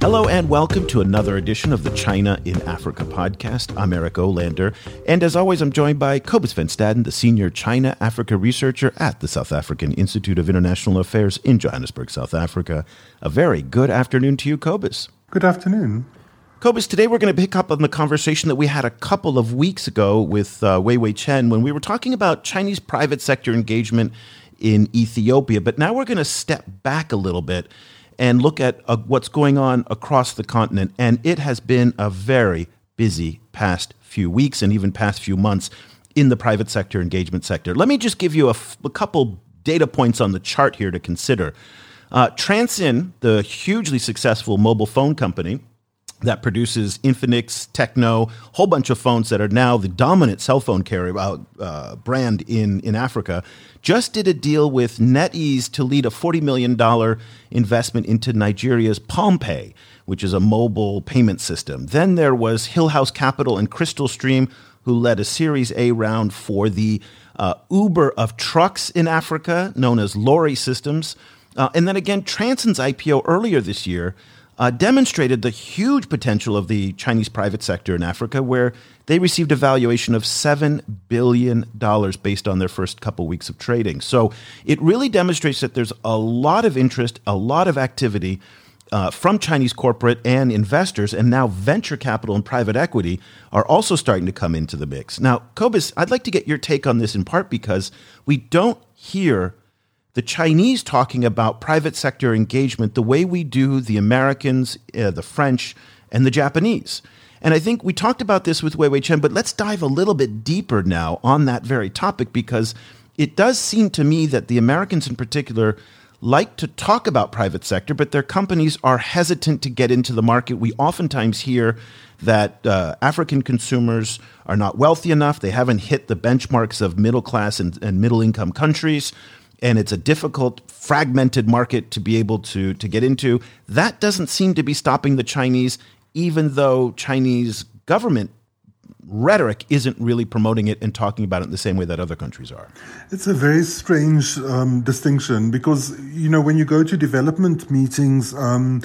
Hello and welcome to another edition of the China in Africa podcast. I'm Eric Olander, and as always, I'm joined by Cobus Van Staden, the senior China Africa researcher at the South African Institute of International Affairs in Johannesburg, South Africa. A very good afternoon to you, Cobus. Good afternoon. Cobus, today we're going to pick up on the conversation that we had a couple of weeks ago with uh, Wei Wei Chen when we were talking about Chinese private sector engagement in Ethiopia. But now we're going to step back a little bit and look at uh, what's going on across the continent. And it has been a very busy past few weeks and even past few months in the private sector engagement sector. Let me just give you a, f- a couple data points on the chart here to consider. Uh, Transsion, the hugely successful mobile phone company, that produces Infinix, Tecno, whole bunch of phones that are now the dominant cell phone carrier uh, uh, brand in in Africa. Just did a deal with NetEase to lead a forty million dollar investment into Nigeria's PalmPay, which is a mobile payment system. Then there was Hillhouse Capital and Crystal Stream, who led a Series A round for the uh, Uber of trucks in Africa, known as Lori Systems. Uh, and then again, Transsion's IPO earlier this year uh, demonstrated the huge potential of the Chinese private sector in Africa, where they received a valuation of $7 billion based on their first couple weeks of trading. So it really demonstrates that there's a lot of interest, a lot of activity. Uh, from Chinese corporate and investors, and now venture capital and private equity are also starting to come into the mix. Now, Cobus, I'd like to get your take on this in part because we don't hear the Chinese talking about private sector engagement the way we do the Americans, uh, the French, and the Japanese. And I think we talked about this with Wei Wei Chen, but let's dive a little bit deeper now on that very topic because it does seem to me that the Americans in particular like to talk about private sector, but their companies are hesitant to get into the market. We oftentimes hear that uh, African consumers are not wealthy enough, they haven't hit the benchmarks of middle class and, and middle income countries and it's a difficult fragmented market to be able to to get into that doesn't seem to be stopping the chinese even though chinese government rhetoric isn't really promoting it and talking about it in the same way that other countries are. It's a very strange um, distinction because, you know, when you go to development meetings, um,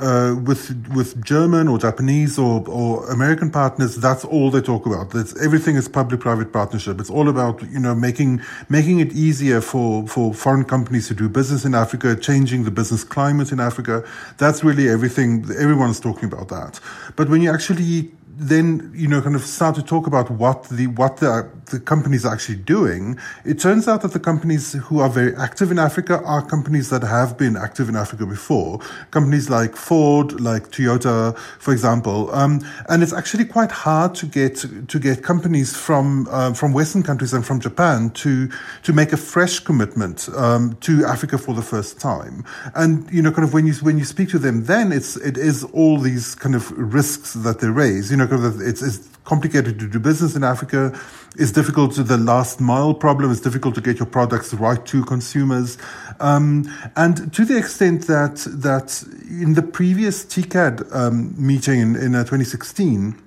uh, with with German or Japanese or, or American partners, that's all they talk about. That's, everything is public-private partnership. It's all about you know making making it easier for for foreign companies to do business in Africa, changing the business climate in Africa. That's really everything. Everyone's talking about that. But when you actually then you know kind of start to talk about what the what the the companies are actually doing, it turns out that the companies who are very active in Africa are companies that have been active in Africa before. Companies like Ford, like Toyota, for example. Um, and it's actually quite hard to get to get companies from um, from Western countries and from Japan to to make a fresh commitment um, to Africa for the first time. And you know, kind of when you when you speak to them, then it's it is all these kind of risks that they raise. You know it's, it's complicated to do business in Africa. It's difficult to the last mile problem. It's difficult to get your products right to consumers. Um, and to the extent that, that in the previous TICAD um, meeting in, in uh, 2016,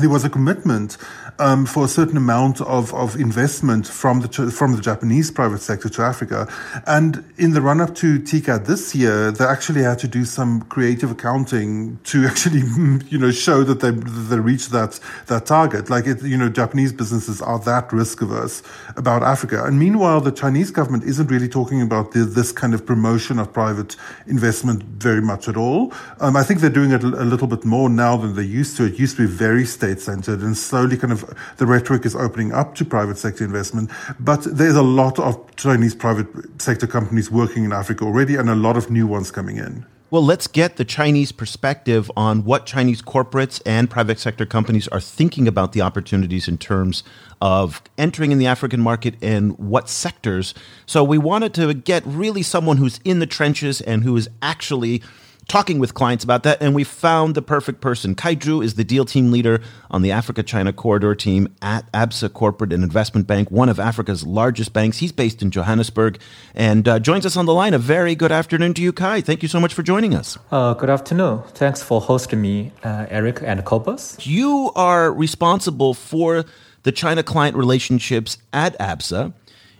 there was a commitment um, for a certain amount of, of investment from the from the Japanese private sector to Africa, and in the run up to TICAD this year, they actually had to do some creative accounting to actually you know show that they they reached that that target. Like it, you know, Japanese businesses are that risk averse about Africa, and meanwhile, the Chinese government isn't really talking about the, this kind of promotion of private investment very much at all. Um, I think they're doing it a little bit more now than they used to. It used to be very state centered and slowly kind of the rhetoric is opening up to private sector investment. But there's a lot of Chinese private sector companies working in Africa already and a lot of new ones coming in. Well, let's get the Chinese perspective on what Chinese corporates and private sector companies are thinking about the opportunities in terms of entering in the African market and what sectors. So we wanted to get really someone who's in the trenches and who is actually talking with clients about that, and we found the perfect person. Kai Zhu is the deal team leader on the Africa China Corridor team at ABSA Corporate and Investment Bank, one of Africa's largest banks. He's based in Johannesburg and uh, joins us on the line. A very good afternoon to you, Kai. Thank you so much for joining us. Uh, good afternoon. Thanks for hosting me, uh, Eric and Cobus. You are responsible for the China client relationships at ABSA.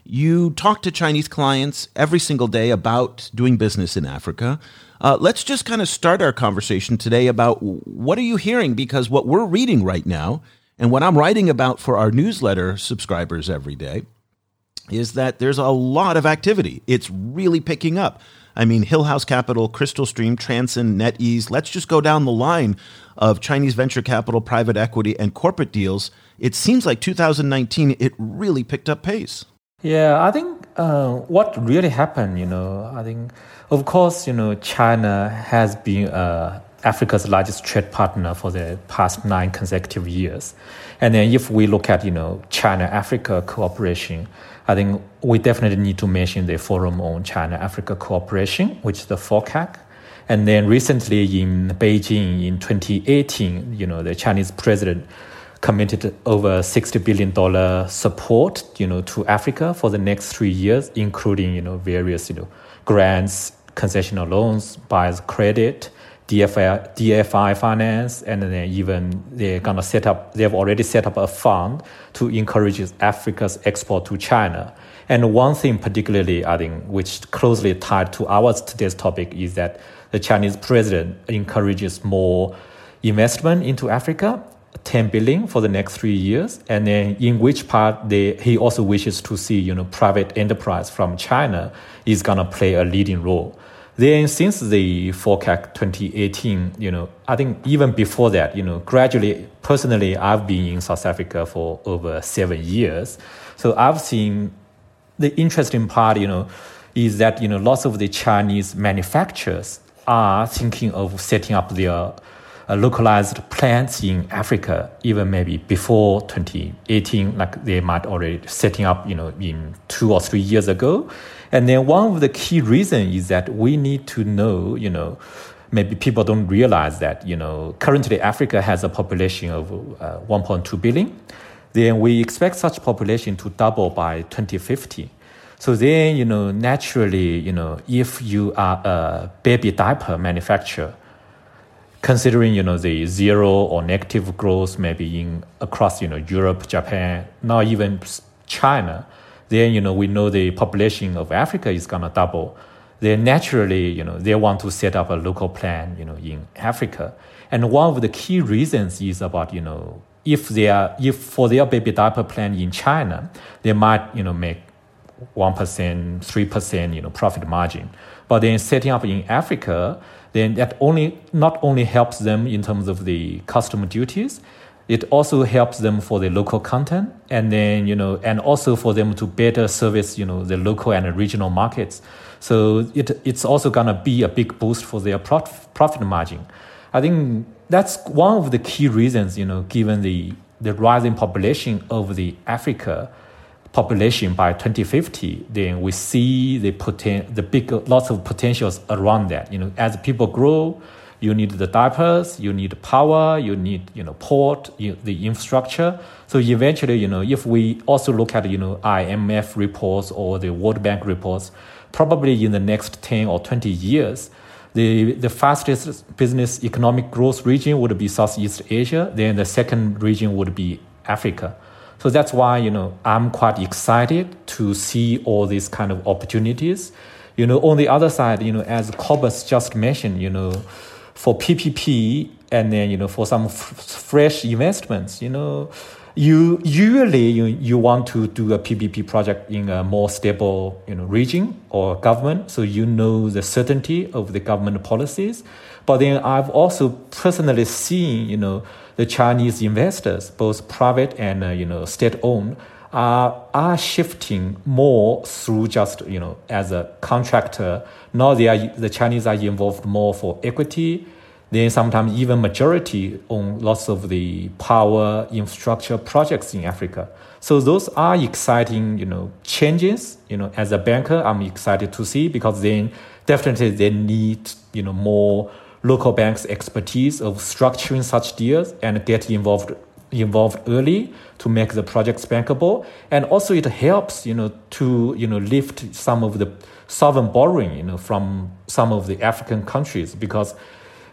You talk to Chinese clients every single day about doing business in Africa. Uh, let's just kind of start our conversation today about what are you hearing? Because what we're reading right now, and what I'm writing about for our newsletter subscribers every day, is that there's a lot of activity. It's really picking up. I mean, Hillhouse Capital, Crystal Stream, Transsion, NetEase. Let's just go down the line of Chinese venture capital, private equity, and corporate deals. It seems like 2019, it really picked up pace. Yeah, I think uh, what really happened, you know, I think, of course, you know, China has been uh, Africa's largest trade partner for the past nine consecutive years. And then if we look at, you know, China-Africa cooperation, I think we definitely need to mention the Forum on China-Africa Cooperation, which is the FOCAC. And then recently in Beijing in 2018, you know, the Chinese president committed over $60 billion support, you know, to Africa for the next three years, including, you know, various, you know, grants, concessional loans, buyer's credit, DFI, DFI finance, and then even they're gonna set up, they've already set up a fund to encourage Africa's export to China. And one thing particularly, I think, which closely tied to our today's topic is that the Chinese president encourages more investment into Africa 10 billion for the next three years, and then in which part they, he also wishes to see you know private enterprise from China is gonna play a leading role. Then since the FOCAC 2018, you know, I think even before that, you know, gradually, personally, I've been in South Africa for over seven years, so I've seen the interesting part, you know, is that you know lots of the Chinese manufacturers are thinking of setting up their localized plants in Africa, even maybe before 2018, like they might already setting up, you know, in two or three years ago. And then one of the key reasons is that we need to know, you know, maybe people don't realize that, you know, currently Africa has a population of uh, 1.2 billion. Then we expect such population to double by 2050. So then, you know, naturally, you know, if you are a baby diaper manufacturer, considering you know the zero or negative growth maybe in across you know Europe, Japan, now even China, then you know we know the population of Africa is gonna double. Then naturally, you know, they want to set up a local plan, you know, in Africa. And one of the key reasons is about, you know, if they are if for their baby diaper plan in China, they might, you know, make one percent, three percent, you know, profit margin. But then setting up in Africa, then that only not only helps them in terms of the customer duties, it also helps them for the local content and then you know and also for them to better service you know the local and regional markets. So it it's also going to be a big boost for their prof, profit margin. I think that's one of the key reasons you know given the the rising population of the africa population by 2050, then we see the poten- the big lots of potentials around that. You know, as people grow, you need the diapers, you need power, you need you know port, you, the infrastructure. So eventually, you know, if we also look at you know IMF reports or the World Bank reports, probably in the next 10 or 20 years, the, the fastest business economic growth region would be Southeast Asia. Then the second region would be Africa. So that's why, you know, I'm quite excited to see all these kind of opportunities. You know, on the other side, you know, as Cobus just mentioned, you know, for PPP and then, you know, for some fresh investments, you know, you usually you, you want to do a PPP project in a more stable, you know, region or government, so you know the certainty of the government policies. But then I've also personally seen, you know, the Chinese investors, both private and uh, you know state-owned, are are shifting more through just you know as a contractor. Now they are the Chinese are involved more for equity. Then sometimes even majority on lots of the power infrastructure projects in Africa. So those are exciting, you know, changes. You know, as a banker, I'm excited to see because then definitely they need, you know, more local banks' expertise of structuring such deals and get involved involved early to make the projects bankable. And also it helps, you know, to you know lift some of the sovereign borrowing, you know, from some of the African countries because.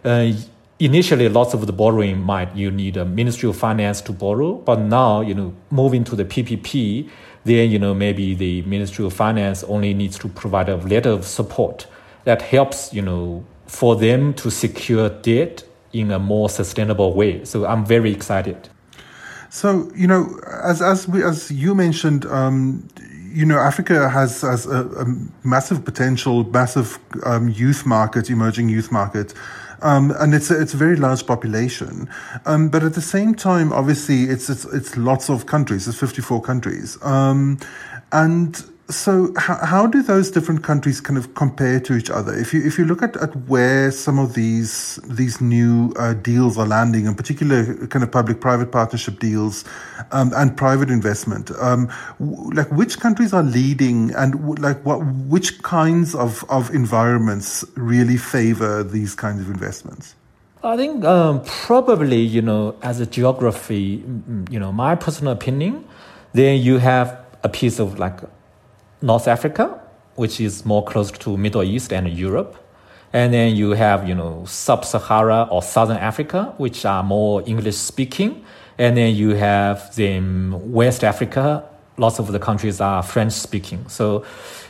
Uh, initially lots of the borrowing might you need a ministry of finance to borrow but now you know moving to the ppp then you know maybe the ministry of finance only needs to provide a letter of support that helps you know for them to secure debt in a more sustainable way so i'm very excited so you know as as we, as you mentioned um, you know, Africa has, has a, a massive potential, massive um, youth market, emerging youth market. Um, and it's a, it's a very large population. Um, but at the same time, obviously, it's, it's, it's lots of countries. It's 54 countries. Um, and so how, how do those different countries kind of compare to each other? If you if you look at, at where some of these these new uh, deals are landing, in particular kind of public private partnership deals um, and private investment, um, w- like which countries are leading and w- like what which kinds of, of environments really favor these kinds of investments? I think um, probably you know as a geography, you know my personal opinion, then you have a piece of like North Africa, which is more close to Middle East and Europe. And then you have, you know, Sub-Sahara or Southern Africa, which are more English speaking. And then you have the West Africa. Lots of the countries are French speaking. So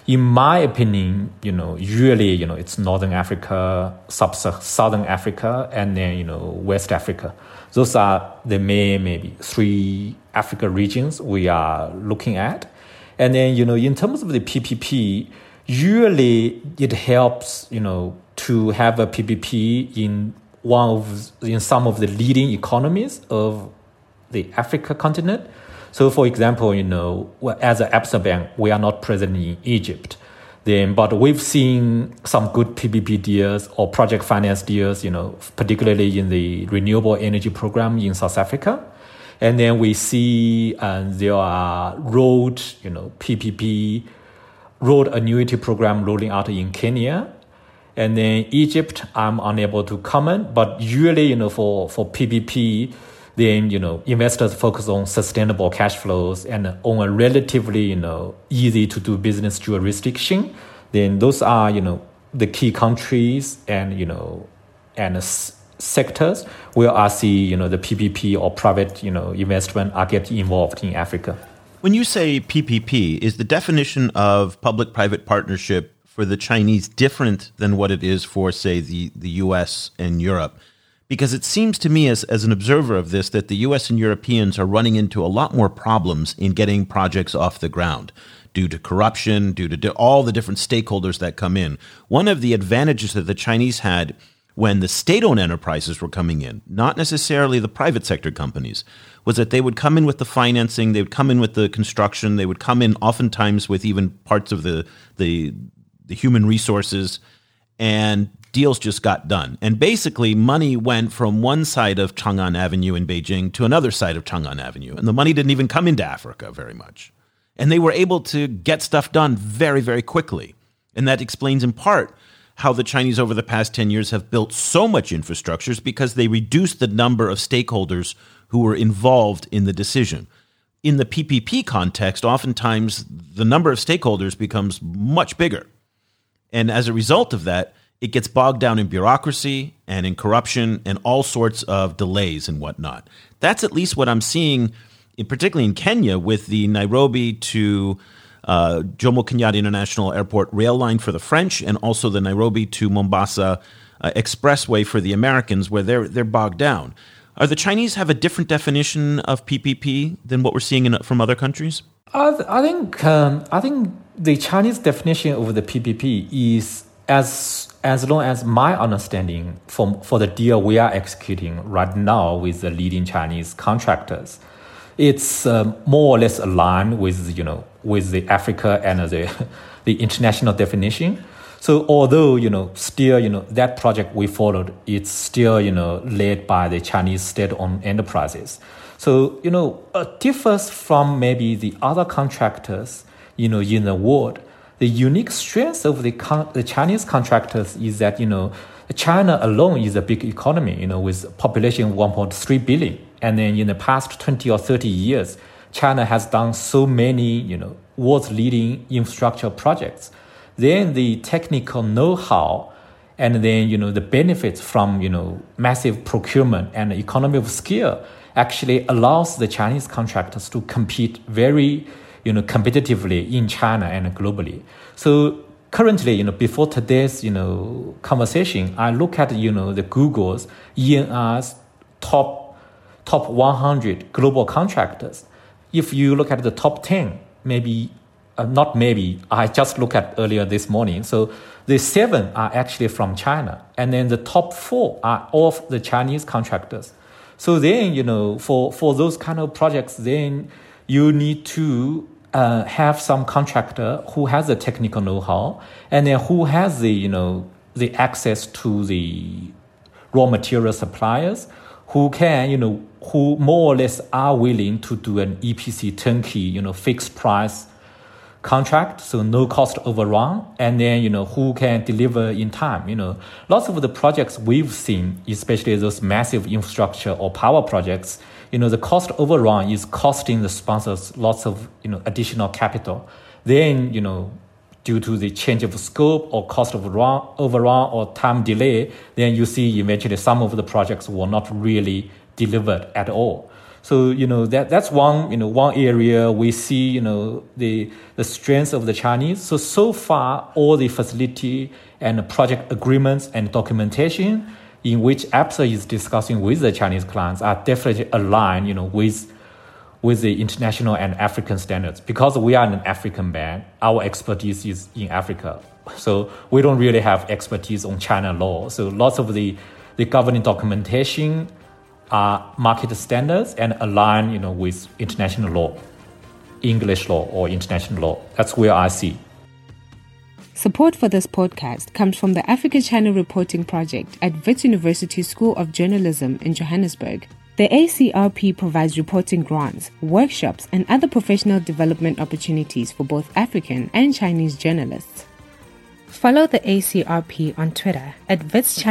in my opinion, you know, usually, you know, it's Northern Africa, Sub Southern Africa, and then, you know, West Africa. Those are the main, maybe three Africa regions we are looking at. And then, you know, in terms of the PPP, usually it helps, you know, to have a PPP in one of, in some of the leading economies of the Africa continent. So, for example, you know, as an Absa Bank, we are not present in Egypt. Then, but we've seen some good PPP deals or project finance deals, you know, particularly in the renewable energy program in South Africa. And then we see uh, there are road, you know, PPP, road annuity program rolling out in Kenya. And then Egypt, I'm unable to comment, but usually, you know, for, for PPP, then, you know, investors focus on sustainable cash flows and on a relatively, you know, easy to do business jurisdiction. Then those are, you know, the key countries and, you know, and sectors where I see you know the PPP or private you know investment are getting involved in Africa. When you say PPP, is the definition of public-private partnership for the Chinese different than what it is for say the the U.S. and Europe? Because it seems to me, as, as an observer of this, that the US and Europeans are running into a lot more problems in getting projects off the ground due to corruption, due to all the different stakeholders that come in. One of the advantages that the Chinese had when the state owned enterprises were coming in, not necessarily the private sector companies, was that they would come in with the financing, they would come in with the construction, they would come in oftentimes with even parts of the, the, the human resources, and deals just got done. And basically, money went from one side of Chang'an Avenue in Beijing to another side of Chang'an Avenue. And the money didn't even come into Africa very much. And they were able to get stuff done very, very quickly. And that explains in part how the Chinese over the past 10 years have built so much infrastructures because they reduced the number of stakeholders who were involved in the decision. In the PPP context, oftentimes the number of stakeholders becomes much bigger. And as a result of that, it gets bogged down in bureaucracy and in corruption and all sorts of delays and whatnot. That's at least what I'm seeing, particularly in Kenya, with the Nairobi to uh, Jomo Kenyatta International Airport rail line for the French, and also the Nairobi to Mombasa uh, expressway for the Americans, where they're they're bogged down. Are the Chinese have a different definition of PPP than what we're seeing in, from other countries? I, th- I think um, I think the Chinese definition of the PPP is as as long as my understanding for for the deal we are executing right now with the leading Chinese contractors it's um, more or less aligned with you know with the Africa and uh, the the international definition. So although you know still you know that project we followed, it's still you know led by the Chinese state-owned enterprises. So, you know, it differs from maybe the other contractors, you know, in the world. The unique strength of the, con- the Chinese contractors is that, you know, China alone is a big economy, you know, with population 1.3 billion. And then in the past 20 or 30 years, China has done so many, you know, world's leading infrastructure projects. Then the technical know-how and then, you know, the benefits from, you know, massive procurement and economy of scale actually allows the Chinese contractors to compete very, you know, competitively in China and globally. So currently, you know, before today's, you know, conversation, I look at, you know, the Google's ENR's top top 100 global contractors. If you look at the top 10, maybe uh, not maybe, I just looked at earlier this morning. So the seven are actually from China, and then the top four are of the Chinese contractors. So then, you know, for, for those kind of projects, then you need to uh, have some contractor who has the technical know-how and then who has the, you know, the access to the raw material suppliers who can, you know, who more or less are willing to do an EPC turnkey, you know, fixed price contract, so no cost overrun, and then you know who can deliver in time. You know, lots of the projects we've seen, especially those massive infrastructure or power projects, you know, the cost overrun is costing the sponsors lots of you know additional capital. Then you know, due to the change of scope or cost of run, overrun or time delay, then you see eventually some of the projects were not really delivered at all. So you know that that's one you know one area we see you know the the strength of the Chinese. So so far all the facility and project agreements and documentation in which ABSA is discussing with the Chinese clients are definitely aligned you know with with the international and African standards. Because we are an African bank, our expertise is in Africa. So we don't really have expertise on China law. So lots of the the governing documentation are market standards and align, you know, with international law, English law or international law. That's where I see. Support for this podcast comes from the Africa China Reporting Project at Wits University School of Journalism in Johannesburg. The ACRP provides reporting grants, workshops, and other professional development opportunities for both African and Chinese journalists. Follow the ACRP on Twitter at Wits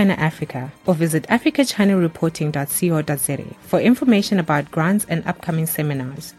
or visit africachinareporting.co.za for information about grants and upcoming seminars.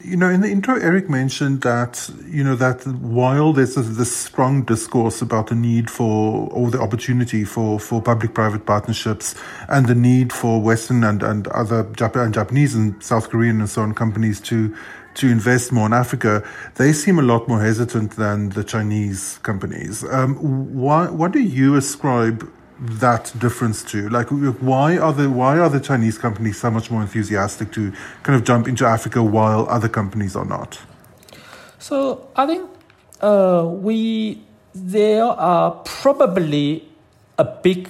You know, in the intro, Eric mentioned that, you know, that while there's this, strong discourse about the need for, or the opportunity for, for public-private partnerships and the need for Western and, and other Jap- and Japanese and South Korean and so on companies to to invest more in Africa, they seem a lot more hesitant than the Chinese companies. Um, why, what do you ascribe that difference to? Like, why are the why are the Chinese companies so much more enthusiastic to kind of jump into Africa while other companies are not? So I think uh, we there are probably a big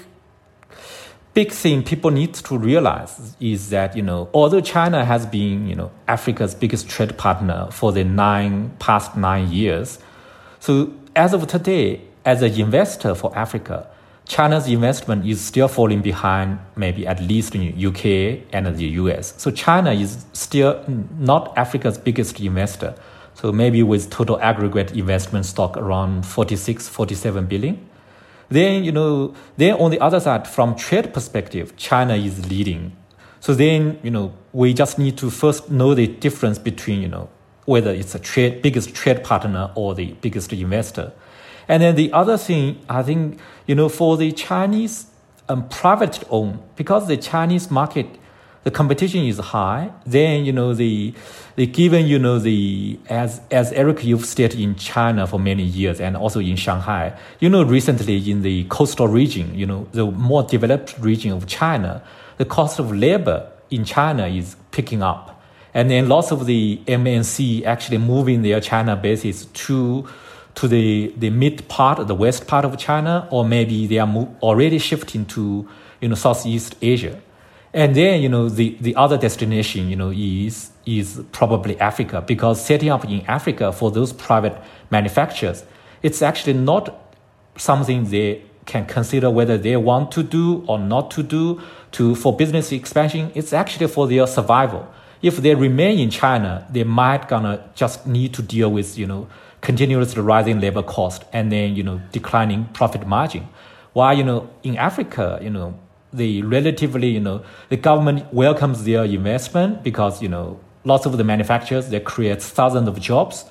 big thing people need to realize is that you know although China has been you know Africa's biggest trade partner for the nine past nine years, so as of today, as an investor for Africa, China's investment is still falling behind maybe at least in UK and the US. So China is still not Africa's biggest investor. So maybe with total aggregate investment stock around 46, 47 billion. Then, you know, then on the other side, from trade perspective, China is leading. So then, you know, we just need to first know the difference between, you know, whether it's a trade, biggest trade partner or the biggest investor. And then the other thing, I think, you know, for the Chinese um, private owned, because the Chinese market the competition is high, then you know the, the given you know the as as Eric you've stayed in China for many years and also in Shanghai, you know recently in the coastal region, you know the more developed region of China, the cost of labor in China is picking up, and then lots of the MNC actually moving their China bases to to the, the mid part, the west part of China, or maybe they are already shifting to you know Southeast Asia. And then, you know, the, the other destination, you know, is, is probably Africa because setting up in Africa for those private manufacturers, it's actually not something they can consider whether they want to do or not to do to for business expansion. It's actually for their survival. If they remain in China, they might gonna just need to deal with you know continuously rising labor cost and then you know declining profit margin. While you know in Africa, you know the relatively you know the government welcomes their investment because you know lots of the manufacturers they create thousands of jobs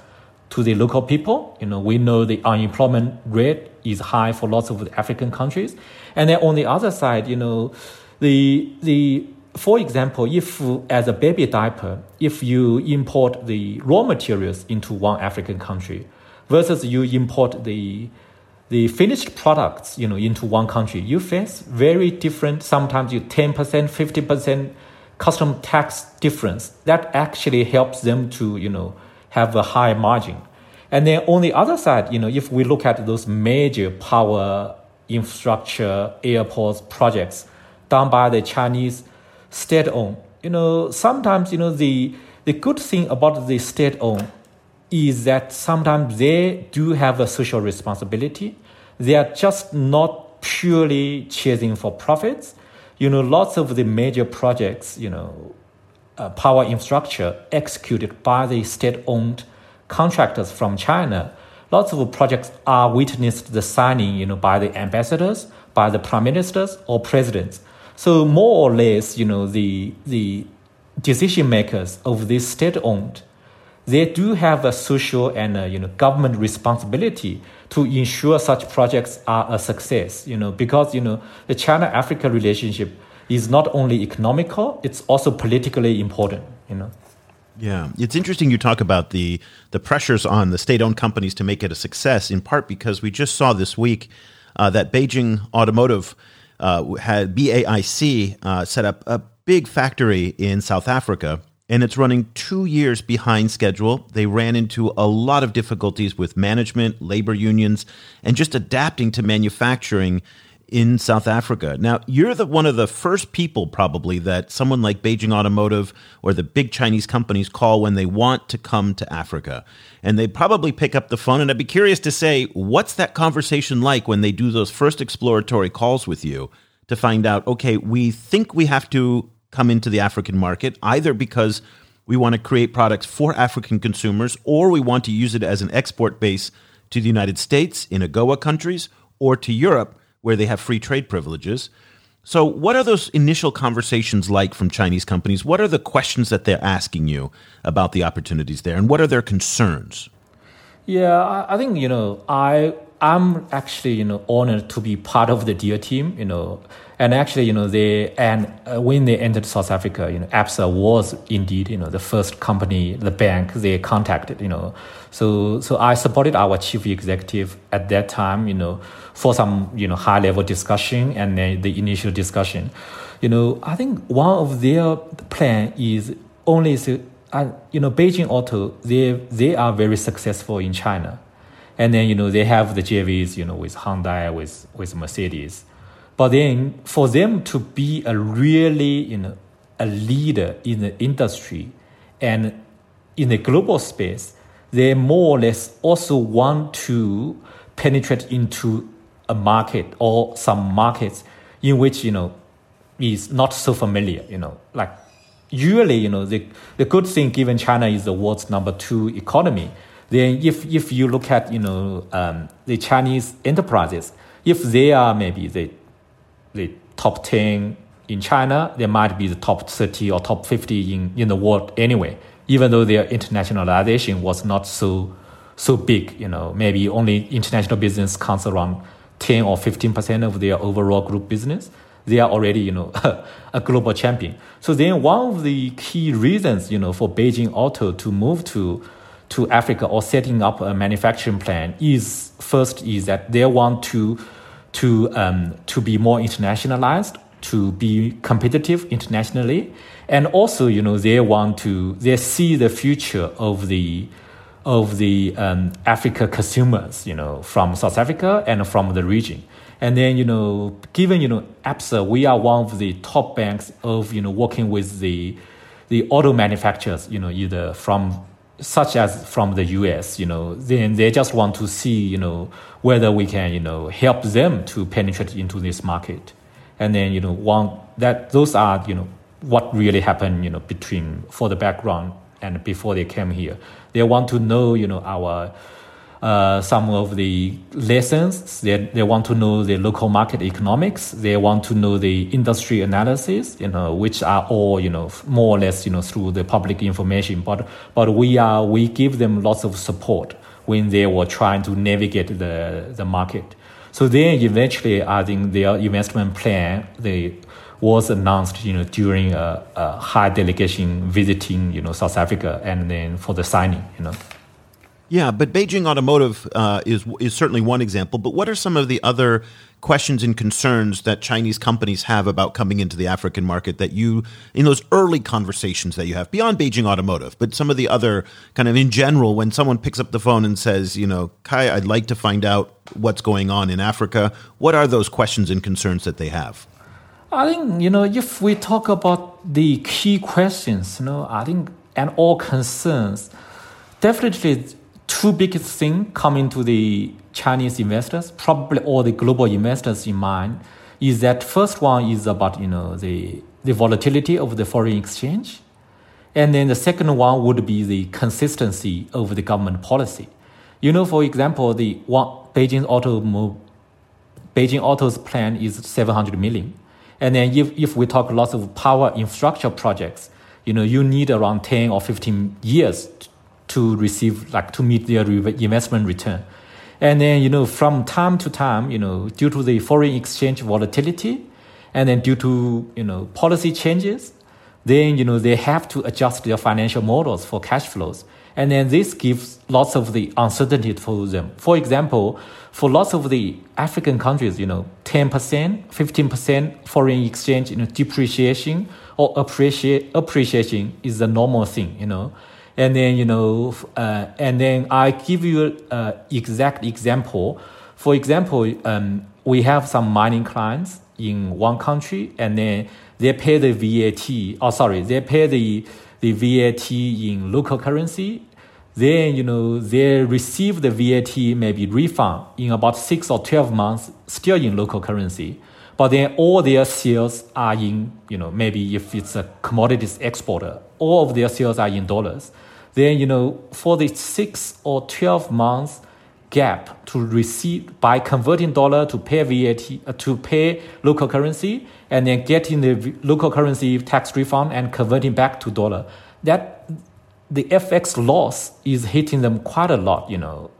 to the local people. You know, we know the unemployment rate is high for lots of the African countries. And then on the other side, you know, the the for example, if as a baby diaper, if you import the raw materials into one African country versus you import the the finished products, you know, into one country, you face very different, sometimes you 10%, 50% custom tax difference. That actually helps them to, you know, have a high margin. And then on the other side, you know, if we look at those major power infrastructure airports projects done by the Chinese state-owned, you know, sometimes you know the the good thing about the state-owned is that sometimes they do have a social responsibility. They are just not purely chasing for profits. You know, lots of the major projects, you know, uh, power infrastructure executed by the state-owned contractors from China. Lots of projects are witnessed the signing, you know, by the ambassadors, by the prime ministers or presidents. So more or less, you know, the the decision makers of this state-owned, they do have a social and a, you know government responsibility to ensure such projects are a success. You know, because you know the China-Africa relationship is not only economical, it's also politically important, you know. Yeah, it's interesting you talk about the the pressures on the state-owned companies to make it a success. In part because we just saw this week uh, that Beijing Automotive uh, had BAIC uh, set up a big factory in South Africa, and it's running two years behind schedule. They ran into a lot of difficulties with management, labor unions, and just adapting to manufacturing in South Africa. Now, you're the one of the first people probably that someone like Beijing Automotive or the big Chinese companies call when they want to come to Africa. And they probably pick up the phone and I'd be curious to say what's that conversation like when they do those first exploratory calls with you to find out okay, we think we have to come into the African market either because we want to create products for African consumers or we want to use it as an export base to the United States in AGOA countries or to Europe where they have free trade privileges. So, what are those initial conversations like from Chinese companies? What are the questions that they're asking you about the opportunities there, and what are their concerns? Yeah, I think you know I I'm actually you know honored to be part of the deal team. You know, and actually you know they and uh, when they entered South Africa, you know, Absa was indeed you know the first company, the bank they contacted. You know, so so I supported our chief executive at that time. You know for some you know high level discussion and then the initial discussion. You know, I think one of their plan is only uh, you know Beijing Auto they they are very successful in China, and then you know they have the JVs you know with Hyundai with with Mercedes, but then for them to be a really you know a leader in the industry and in the global space, they more or less also want to penetrate into a market or some markets in which you know is not so familiar you know. Like usually you know the, the good thing given china is the world's number two economy. Then if, if you look at you know um, the chinese enterprises if they are maybe the, the top 10 in china they might be the top 30 or top 50 in, in the world anyway even though their internationalization was not so so big you know maybe only international business counts around 10 or 15% of their overall group business, they are already, you know, a global champion. So then one of the key reasons, you know, for Beijing Auto to move to to Africa or setting up a manufacturing plant is first is that they want to to um, to be more internationalized, to be competitive internationally, and also you know they want to they see the future of the of the um, Africa consumers, you know, from South Africa and from the region. And then, you know, given, you know, ABSA, we are one of the top banks of, you know, working with the, the auto manufacturers, you know, either from such as from the U.S., you know, then they just want to see, you know, whether we can, you know, help them to penetrate into this market, and then you know, one that those are, you know, what really happened, you know, between for the background and before they came here. They want to know, you know, our uh, some of the lessons. They, they want to know the local market economics. They want to know the industry analysis, you know, which are all, you know, more or less, you know, through the public information. But, but we are, we give them lots of support when they were trying to navigate the, the market. So then eventually, I think their investment plan, they was announced, you know, during a, a high delegation visiting, you know, South Africa and then for the signing, you know. Yeah, but Beijing Automotive uh, is is certainly one example. But what are some of the other questions and concerns that Chinese companies have about coming into the African market that you, in those early conversations that you have beyond Beijing Automotive, but some of the other kind of in general, when someone picks up the phone and says, you know, Kai, I'd like to find out what's going on in Africa. What are those questions and concerns that they have? I think you know if we talk about the key questions, you know, I think and all concerns, definitely two biggest things coming to the Chinese investors, probably all the global investors in mind, is that first one is about you know the the volatility of the foreign exchange, and then the second one would be the consistency of the government policy. You know, for example, the one Beijing Auto Beijing Auto's plan is 700 million, and then if if we talk lots of power infrastructure projects, you know, you need around 10 or 15 years to receive like to meet their investment return. And then you know from time to time, you know, due to the foreign exchange volatility, and then due to you know policy changes, then you know they have to adjust their financial models for cash flows. And then this gives lots of the uncertainty for them. For example, for lots of the African countries, you know, 10%, 15% foreign exchange, you know, depreciation or appreciation is the normal thing, you know and then you know uh, and then i give you an exact example. For example um, we have some mining clients in one country and then they pay the vat oh sorry they pay the the vat in local currency. Then you know they receive the vat maybe refund in about six or 12 months still in local currency. But then all their sales are in you know maybe if it's a commodities exporter all of their sales are in dollars then you know for the six or 12 months gap to receive by converting dollar to pay VAT uh, to pay local currency and then getting the local currency tax refund and converting back to dollar. That the FX loss is hitting them quite a lot you know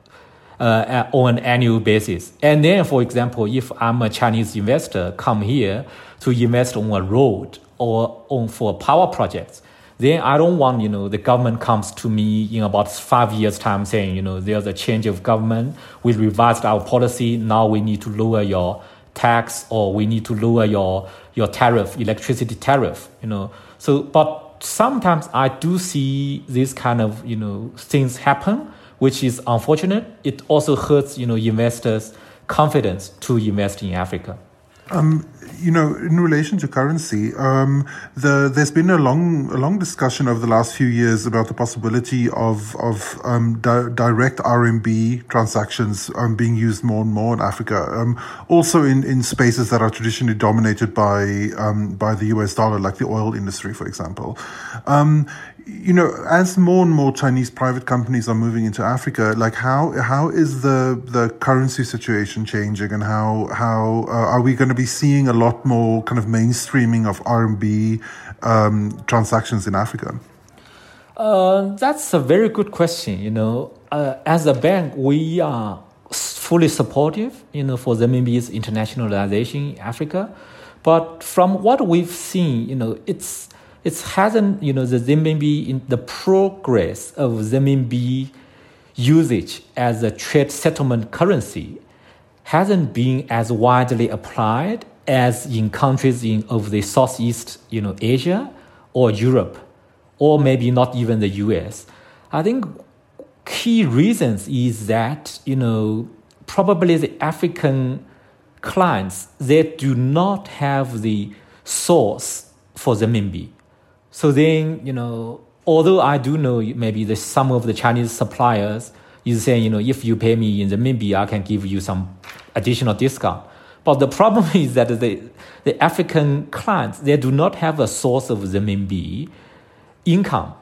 uh, on an annual basis. And then for example if I'm a Chinese investor come here to invest on a road or on for power projects then I don't want, you know, the government comes to me in about five years' time saying, you know, there's a change of government. We revised our policy. Now we need to lower your tax or we need to lower your, your tariff, electricity tariff, you know. So, but sometimes I do see this kind of, you know, things happen, which is unfortunate. It also hurts, you know, investors' confidence to invest in Africa. Um, you know, in relation to currency, um, the, there's been a long, a long discussion over the last few years about the possibility of of um, di- direct RMB transactions um, being used more and more in Africa. Um, also, in, in spaces that are traditionally dominated by um, by the US dollar, like the oil industry, for example you know, as more and more Chinese private companies are moving into Africa, like how how is the the currency situation changing, and how how uh, are we going to be seeing a lot more kind of mainstreaming of RMB um, transactions in Africa? Uh, that's a very good question. You know, uh, as a bank, we are fully supportive, you know, for renminbi's internationalization in Africa. But from what we've seen, you know, it's it hasn't, you know, the renminbi in the progress of renminbi usage as a trade settlement currency hasn't been as widely applied as in countries in of the Southeast, you know, Asia or Europe, or maybe not even the U.S. I think key reasons is that you know probably the African clients they do not have the source for the renminbi. So then, you know, although I do know maybe the, some of the Chinese suppliers is saying, you know, if you pay me in the renminbi, I can give you some additional discount. But the problem is that the, the African clients, they do not have a source of renminbi income.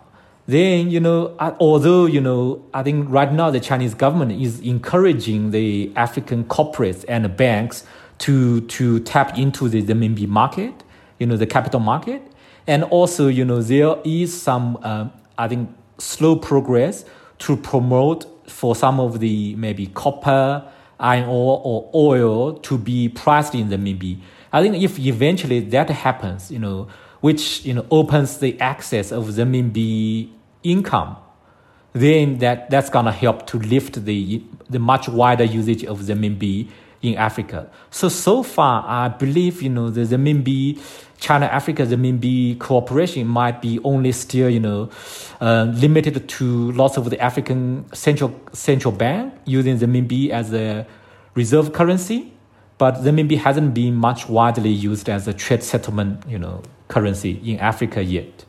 Then, you know, although, you know, I think right now the Chinese government is encouraging the African corporates and banks to, to tap into the renminbi market, you know, the capital market. And also, you know, there is some, uh, I think, slow progress to promote for some of the maybe copper, iron ore, or oil to be priced in the renminbi. I think if eventually that happens, you know, which you know opens the access of the renminbi income, then that, that's gonna help to lift the the much wider usage of the renminbi in Africa. So so far, I believe you know the renminbi China Africa renminbi cooperation might be only still you know uh, limited to lots of the African central central bank using renminbi as a reserve currency, but renminbi hasn't been much widely used as a trade settlement you know currency in Africa yet.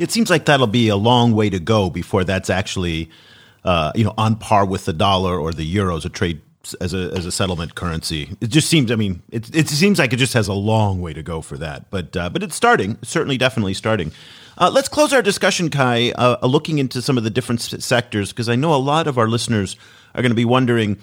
It seems like that'll be a long way to go before that's actually uh, you know on par with the dollar or the euro as a trade as a as a settlement currency. It just seems. I mean, it it seems like it just has a long way to go for that. But uh, but it's starting. Certainly, definitely starting. Uh, let's close our discussion, Kai, uh, looking into some of the different sectors because I know a lot of our listeners are going to be wondering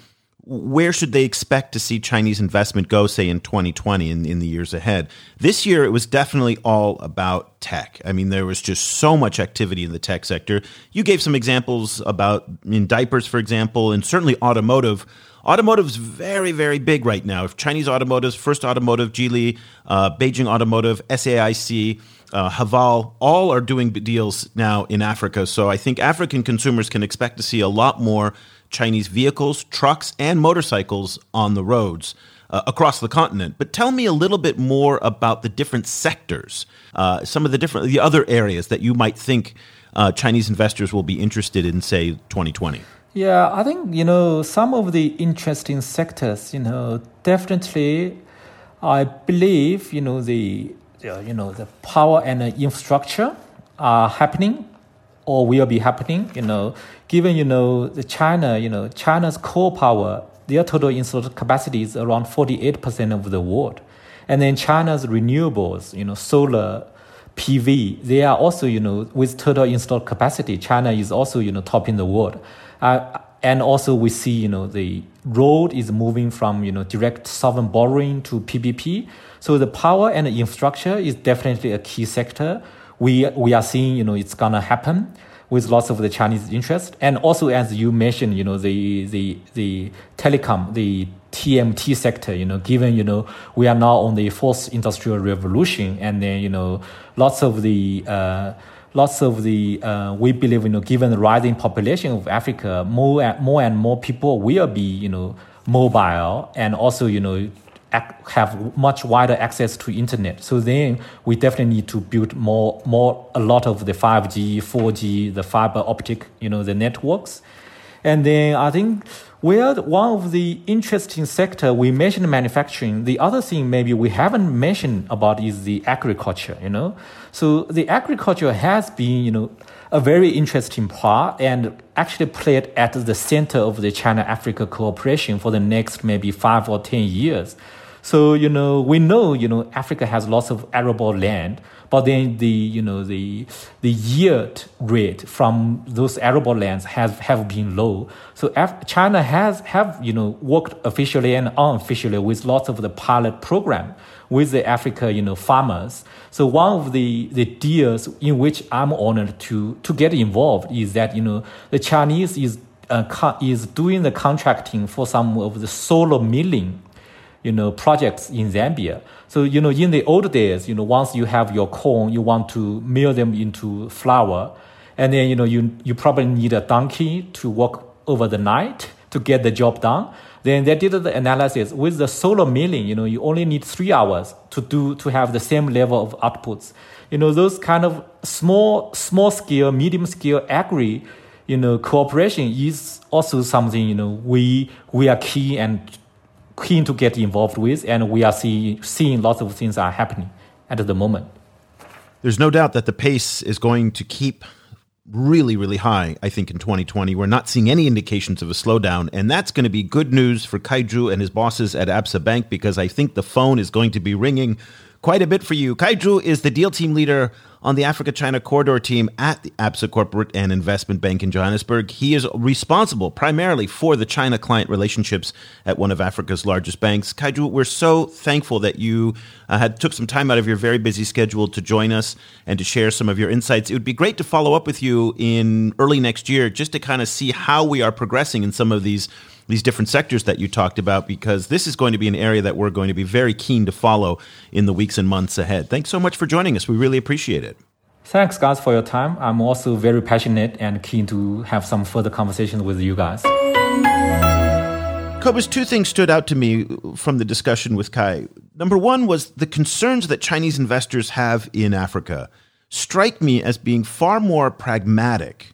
where should they expect to see Chinese investment go, say, in 2020 and in, in the years ahead? This year, it was definitely all about tech. I mean, there was just so much activity in the tech sector. You gave some examples about in diapers, for example, and certainly automotive. Automotive is very, very big right now. If Chinese automotives, First Automotive, Geely, uh, Beijing Automotive, SAIC, uh, Haval, all are doing deals now in Africa. So I think African consumers can expect to see a lot more Chinese vehicles, trucks, and motorcycles on the roads uh, across the continent. But tell me a little bit more about the different sectors, uh, some of the different, the other areas that you might think uh, Chinese investors will be interested in, say, 2020. Yeah, I think you know some of the interesting sectors. You know, definitely, I believe you know the you know the power and infrastructure are happening or will be happening. You know, given you know the China, you know China's coal power, their total installed capacity is around forty eight percent of the world, and then China's renewables, you know, solar. PV, they are also, you know, with total installed capacity, China is also, you know, top in the world. Uh, and also we see, you know, the road is moving from, you know, direct sovereign borrowing to PPP. So the power and the infrastructure is definitely a key sector. We, we are seeing, you know, it's gonna happen with lots of the Chinese interest. And also, as you mentioned, you know, the, the, the telecom, the TMT sector, you know, given, you know, we are now on the fourth industrial revolution and then, you know, lots of the, uh, lots of the, uh, we believe, you know, given the rising population of Africa, more and more and more people will be, you know, mobile and also, you know, have much wider access to internet. So then we definitely need to build more, more, a lot of the 5G, 4G, the fiber optic, you know, the networks. And then I think where one of the interesting sector we mentioned manufacturing. The other thing maybe we haven't mentioned about is the agriculture. You know, so the agriculture has been you know a very interesting part and actually played at the center of the China Africa cooperation for the next maybe five or ten years. So you know we know you know Africa has lots of arable land but then the you know the the yield rate from those arable lands has have been low. So China has have you know worked officially and unofficially with lots of the pilot program with the Africa you know farmers. So one of the the deals in which I'm honored to to get involved is that you know the Chinese is uh, is doing the contracting for some of the solar milling you know, projects in Zambia. So, you know, in the old days, you know, once you have your corn, you want to mill them into flour. And then, you know, you, you probably need a donkey to walk over the night to get the job done. Then they did the analysis with the solar milling, you know, you only need three hours to do, to have the same level of outputs. You know, those kind of small, small scale, medium scale agri, you know, cooperation is also something, you know, we, we are key and keen to get involved with, and we are see, seeing lots of things are happening at the moment. There's no doubt that the pace is going to keep really, really high, I think, in 2020. We're not seeing any indications of a slowdown. And that's going to be good news for Kai Zhu and his bosses at Absa Bank because I think the phone is going to be ringing quite a bit for you. Kai Zhu is the deal team leader on the Africa China corridor team at the ABSA Corporate and Investment Bank in Johannesburg. He is responsible primarily for the China client relationships at one of Africa's largest banks. Kai Zhu, we're so thankful that you uh, had took some time out of your very busy schedule to join us and to share some of your insights. It would be great to follow up with you in early next year just to kind of see how we are progressing in some of these these different sectors that you talked about because this is going to be an area that we're going to be very keen to follow in the weeks and months ahead. Thanks so much for joining us. We really appreciate it. Thanks, guys, for your time. I'm also very passionate and keen to have some further conversation with you guys. Cobus, two things stood out to me from the discussion with Kai. Number one was the concerns that Chinese investors have in Africa strike me as being far more pragmatic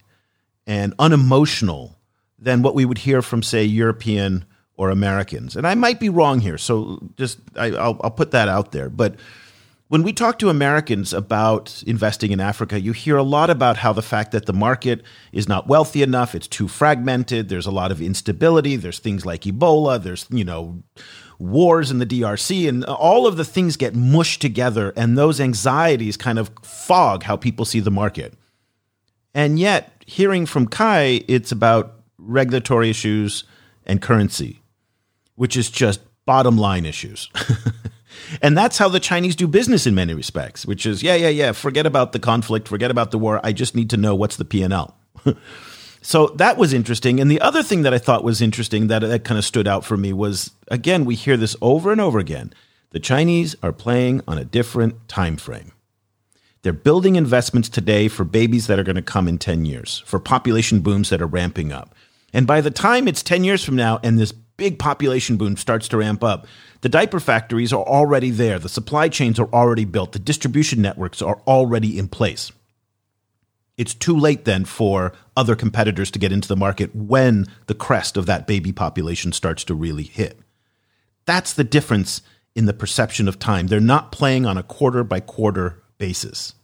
and unemotional than what we would hear from, say, European or Americans. And I might be wrong here, so just I, will I'll put that out there. But when we talk to Americans about investing in Africa, you hear a lot about how the fact that the market is not wealthy enough, it's too fragmented, there's a lot of instability, there's things like Ebola, there's, you know, wars in the DRC, and all of the things get mushed together, and those anxieties kind of fog how people see the market. And yet, hearing from Kai, it's about regulatory issues, and currency, which is just bottom line issues. and that's how the Chinese do business in many respects, which is yeah, yeah, yeah, forget about the conflict, forget about the war. I just need to know what's the P&L. so that was interesting. And the other thing that I thought was interesting that, that kind of stood out for me was again, we hear this over and over again. The Chinese are playing on a different time frame. They're building investments today for babies that are going to come in 10 years, for population booms that are ramping up. And by the time it's 10 years from now and this big population boom starts to ramp up, the diaper factories are already there. The supply chains are already built. The distribution networks are already in place. It's too late then for other competitors to get into the market when the crest of that baby population starts to really hit. That's the difference in the perception of time. They're not playing on a quarter by quarter basis.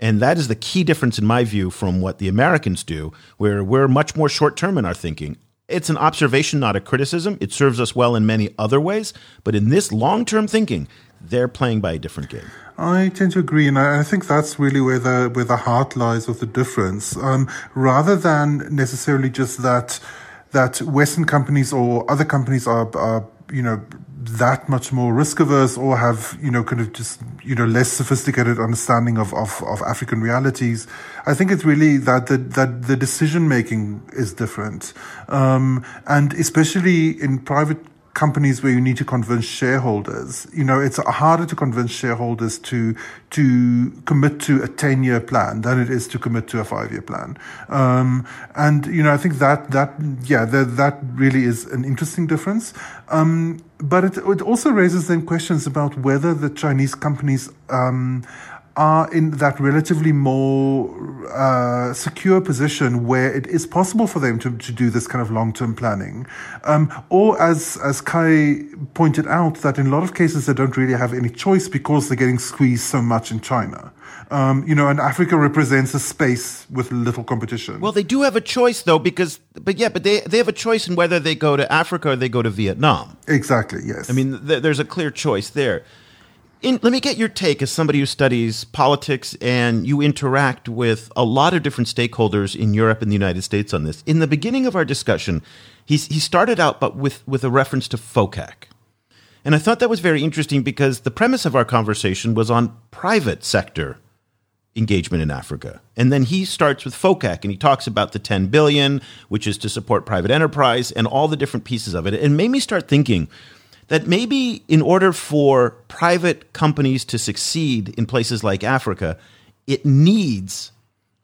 And that is the key difference, in my view, from what the Americans do, where we're much more short term in our thinking. It's an observation, not a criticism. It serves us well in many other ways. But in this long term thinking, they're playing by a different game. I tend to agree, and I think that's really where the where the heart lies of the difference. Um, rather than necessarily just that that Western companies or other companies are, are you know that much more risk averse or have, you know, kind of just, you know, less sophisticated understanding of, of, of African realities. I think it's really that the, that the decision making is different. Um, and especially in private companies where you need to convince shareholders. You know, it's harder to convince shareholders to to commit to a ten year plan than it is to commit to a five year plan. Um, and you know, I think that that yeah, that that really is an interesting difference. Um, but it, it also raises then questions about whether the Chinese companies um, are in that relatively more uh, secure position where it is possible for them to, to do this kind of long term planning. Um, or, as, as Kai pointed out, that in a lot of cases they don't really have any choice because they're getting squeezed so much in China. Um, you know, and Africa represents a space with little competition. Well, they do have a choice, though, because, but yeah, but they, they have a choice in whether they go to Africa or they go to Vietnam. Exactly, yes. I mean, th- there's a clear choice there. In, let me get your take as somebody who studies politics and you interact with a lot of different stakeholders in Europe and the United States on this. In the beginning of our discussion, he's, he started out but with, with a reference to FOCAC. And I thought that was very interesting because the premise of our conversation was on private sector engagement in Africa. And then he starts with FOCAC and he talks about the 10 billion, which is to support private enterprise and all the different pieces of it. It made me start thinking that maybe in order for private companies to succeed in places like Africa, it needs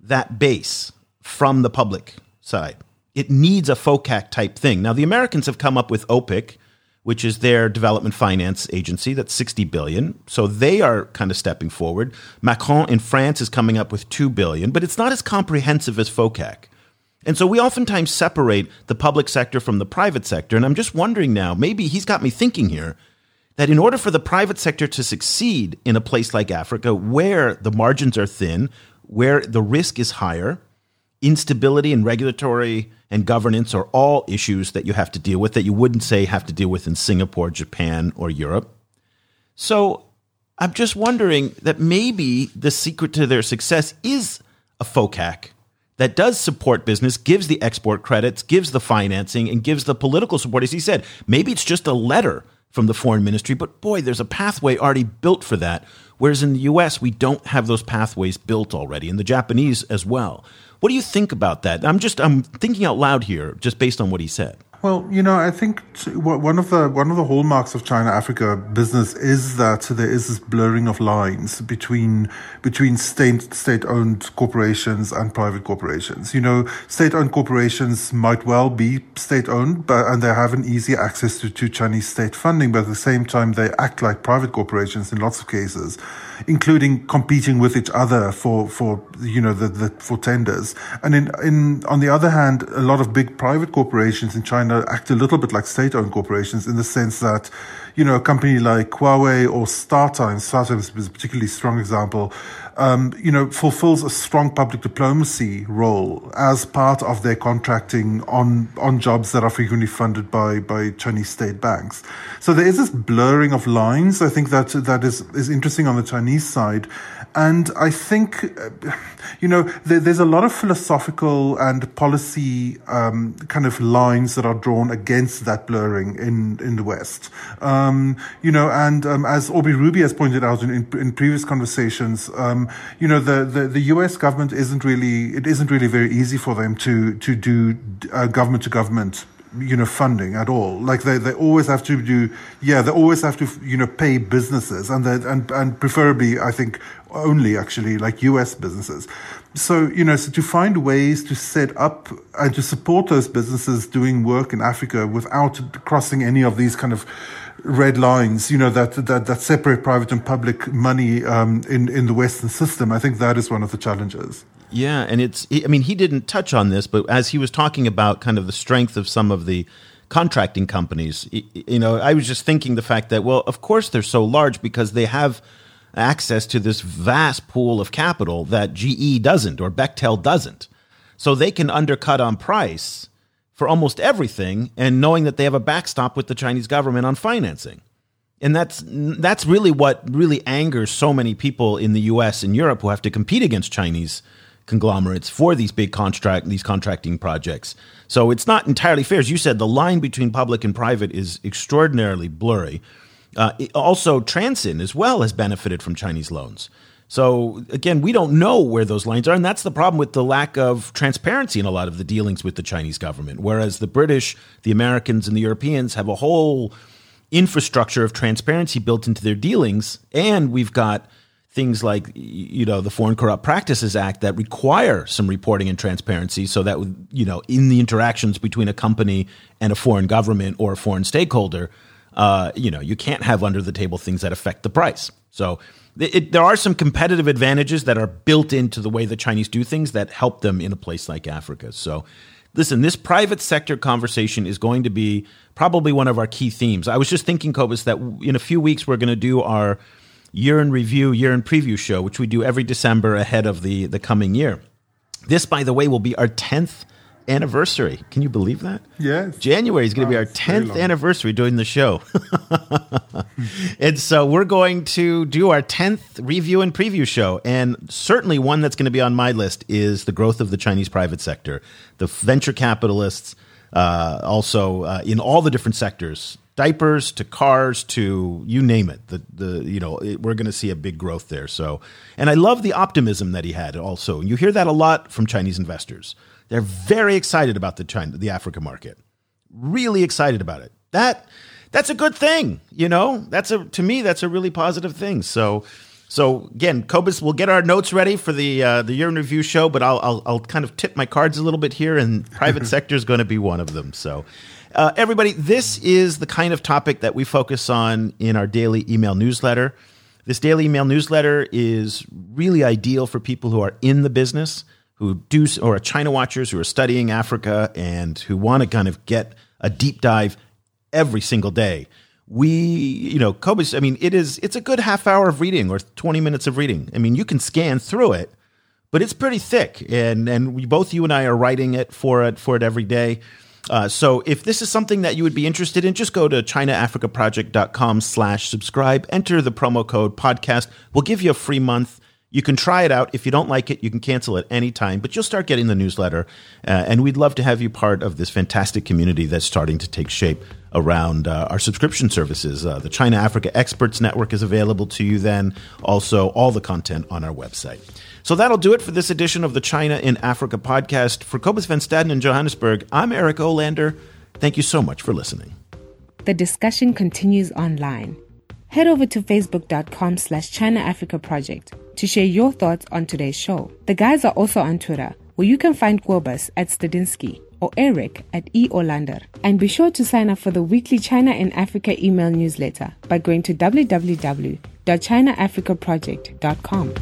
that base from the public side. It needs a FOCAC type thing. Now, the Americans have come up with OPIC, which is their development finance agency. That's 60 billion. So they are kind of stepping forward. Macron in France is coming up with 2 billion, but it's not as comprehensive as FOCAC. And so we oftentimes separate the public sector from the private sector. And I'm just wondering now, maybe he's got me thinking here that in order for the private sector to succeed in a place like Africa, where the margins are thin, where the risk is higher, instability and regulatory and governance are all issues that you have to deal with that you wouldn't say have to deal with in Singapore, Japan, or Europe. So I'm just wondering that maybe the secret to their success is a FOCAC that does support business, gives the export credits, gives the financing, and gives the political support. As he said, maybe it's just a letter from the foreign ministry, but boy, there's a pathway already built for that. Whereas in the US, we don't have those pathways built already, and the Japanese as well. What do you think about that? I'm just I'm thinking out loud here, just based on what he said. Well, you know, I think one of the one of the hallmarks of China Africa business is that there is this blurring of lines between between state state owned corporations and private corporations. You know, state owned corporations might well be state owned, but and they have an easy access to, to Chinese state funding, but at the same time they act like private corporations in lots of cases including competing with each other for, for you know, the, the, for tenders. And in, in, on the other hand, a lot of big private corporations in China act a little bit like state-owned corporations in the sense that, you know, a company like Huawei or StarTimes, StarTimes is a particularly strong example, um, you know, fulfills a strong public diplomacy role as part of their contracting on on jobs that are frequently funded by by Chinese state banks. So there is this blurring of lines. I think that that is is interesting on the Chinese side, and I think, uh, you know, there, there's a lot of philosophical and policy um, kind of lines that are drawn against that blurring in, in the West. Um, you know, and um, as Aubrey Hruby has pointed out in, in, in previous conversations, um, you know, the, the, the, US government isn't really, it isn't really very easy for them to, to do uh, government to government you know funding at all. Like they, they always have to do yeah they always have to you know pay businesses and they, and and preferably i think only actually like us businesses. So you know so to find ways to set up and to support those businesses doing work in africa without crossing any of these kind of red lines, you know, that, that, that separate private and public money um, in, in the Western system. I think that is one of the challenges. Yeah, and it's I mean he didn't touch on this, but as he was talking about kind of the strength of some of the contracting companies, you know, I was just thinking the fact that well, of course they're so large because they have access to this vast pool of capital that GE doesn't or Bechtel doesn't. So they can undercut on price for almost everything and knowing that they have a backstop with the Chinese government on financing. And that's that's really what really angers so many people in the US and Europe who have to compete against Chinese conglomerates for these big contract these contracting projects. So it's not entirely fair. As you said, the line between public and private is extraordinarily blurry. Uh, also, Transsion as well has benefited from Chinese loans. So again, we don't know where those lines are, and that's the problem with the lack of transparency in a lot of the dealings with the Chinese government. Whereas the British, the Americans, and the Europeans have a whole infrastructure of transparency built into their dealings, and we've got things like you know the Foreign Corrupt Practices Act that require some reporting and transparency, so that you know in the interactions between a company and a foreign government or a foreign stakeholder, uh, you know you can't have under the table things that affect the price. So it, there are some competitive advantages that are built into the way the Chinese do things that help them in a place like Africa. So. Listen, this private sector conversation is going to be probably one of our key themes. I was just thinking, Cobus, that in a few weeks we're going to do our year in review, year in preview show, which we do every December ahead of the, the coming year. This, by the way, will be our 10th anniversary. Can you believe that? Yes. January is going to be our 10th anniversary doing the show. and so we're going to do our 10th review and preview show. And certainly one that's going to be on my list is the growth of the Chinese private sector, the venture capitalists, uh, also uh, in all the different sectors diapers to cars to you name it. The the you know it, we're going to see a big growth there. So, and I love the optimism that he had. Also, you hear that a lot from Chinese investors. They're very excited about the China the Africa market. Really excited about it. That that's a good thing. You know, that's a to me that's a really positive thing. So. So again, Cobus, we'll get our notes ready for the uh, the year in review show, but I'll, I'll, I'll kind of tip my cards a little bit here, and private sector is going to be one of them. So uh, everybody, this is the kind of topic that we focus on in our daily email newsletter. This daily email newsletter is really ideal for people who are in the business, who do, or China watchers who are studying Africa and who want to kind of get a deep dive every single day. We, you know, Cobus, I mean, it is, it's a good half hour of reading or 20 minutes of reading. I mean, you can scan through it, but it's pretty thick, and and we both you and I are writing it for it for it every day. Uh, so if this is something that you would be interested in, just go to ChinaAfricaProject.com slash subscribe, enter the promo code podcast. We'll give you a free month. You can try it out. If you don't like it, you can cancel at any time, but you'll start getting the newsletter. Uh, and we'd love to have you part of this fantastic community that's starting to take shape around uh, our subscription services. Uh, the China Africa Experts Network is available to you then. Also, all the content on our website. So that'll do it for this edition of the China in Africa podcast. For Cobus Van Staden in Johannesburg, I'm Eric Olander. Thank you so much for listening. The discussion continues online. Head over to facebook.com slash China Africa Project to share your thoughts on today's show. The guys are also on Twitter, where you can find Cobus at Stadenesque or Eric at E. Olander. And be sure to sign up for the weekly China and Africa email newsletter by going to www.chinaafricaproject.com.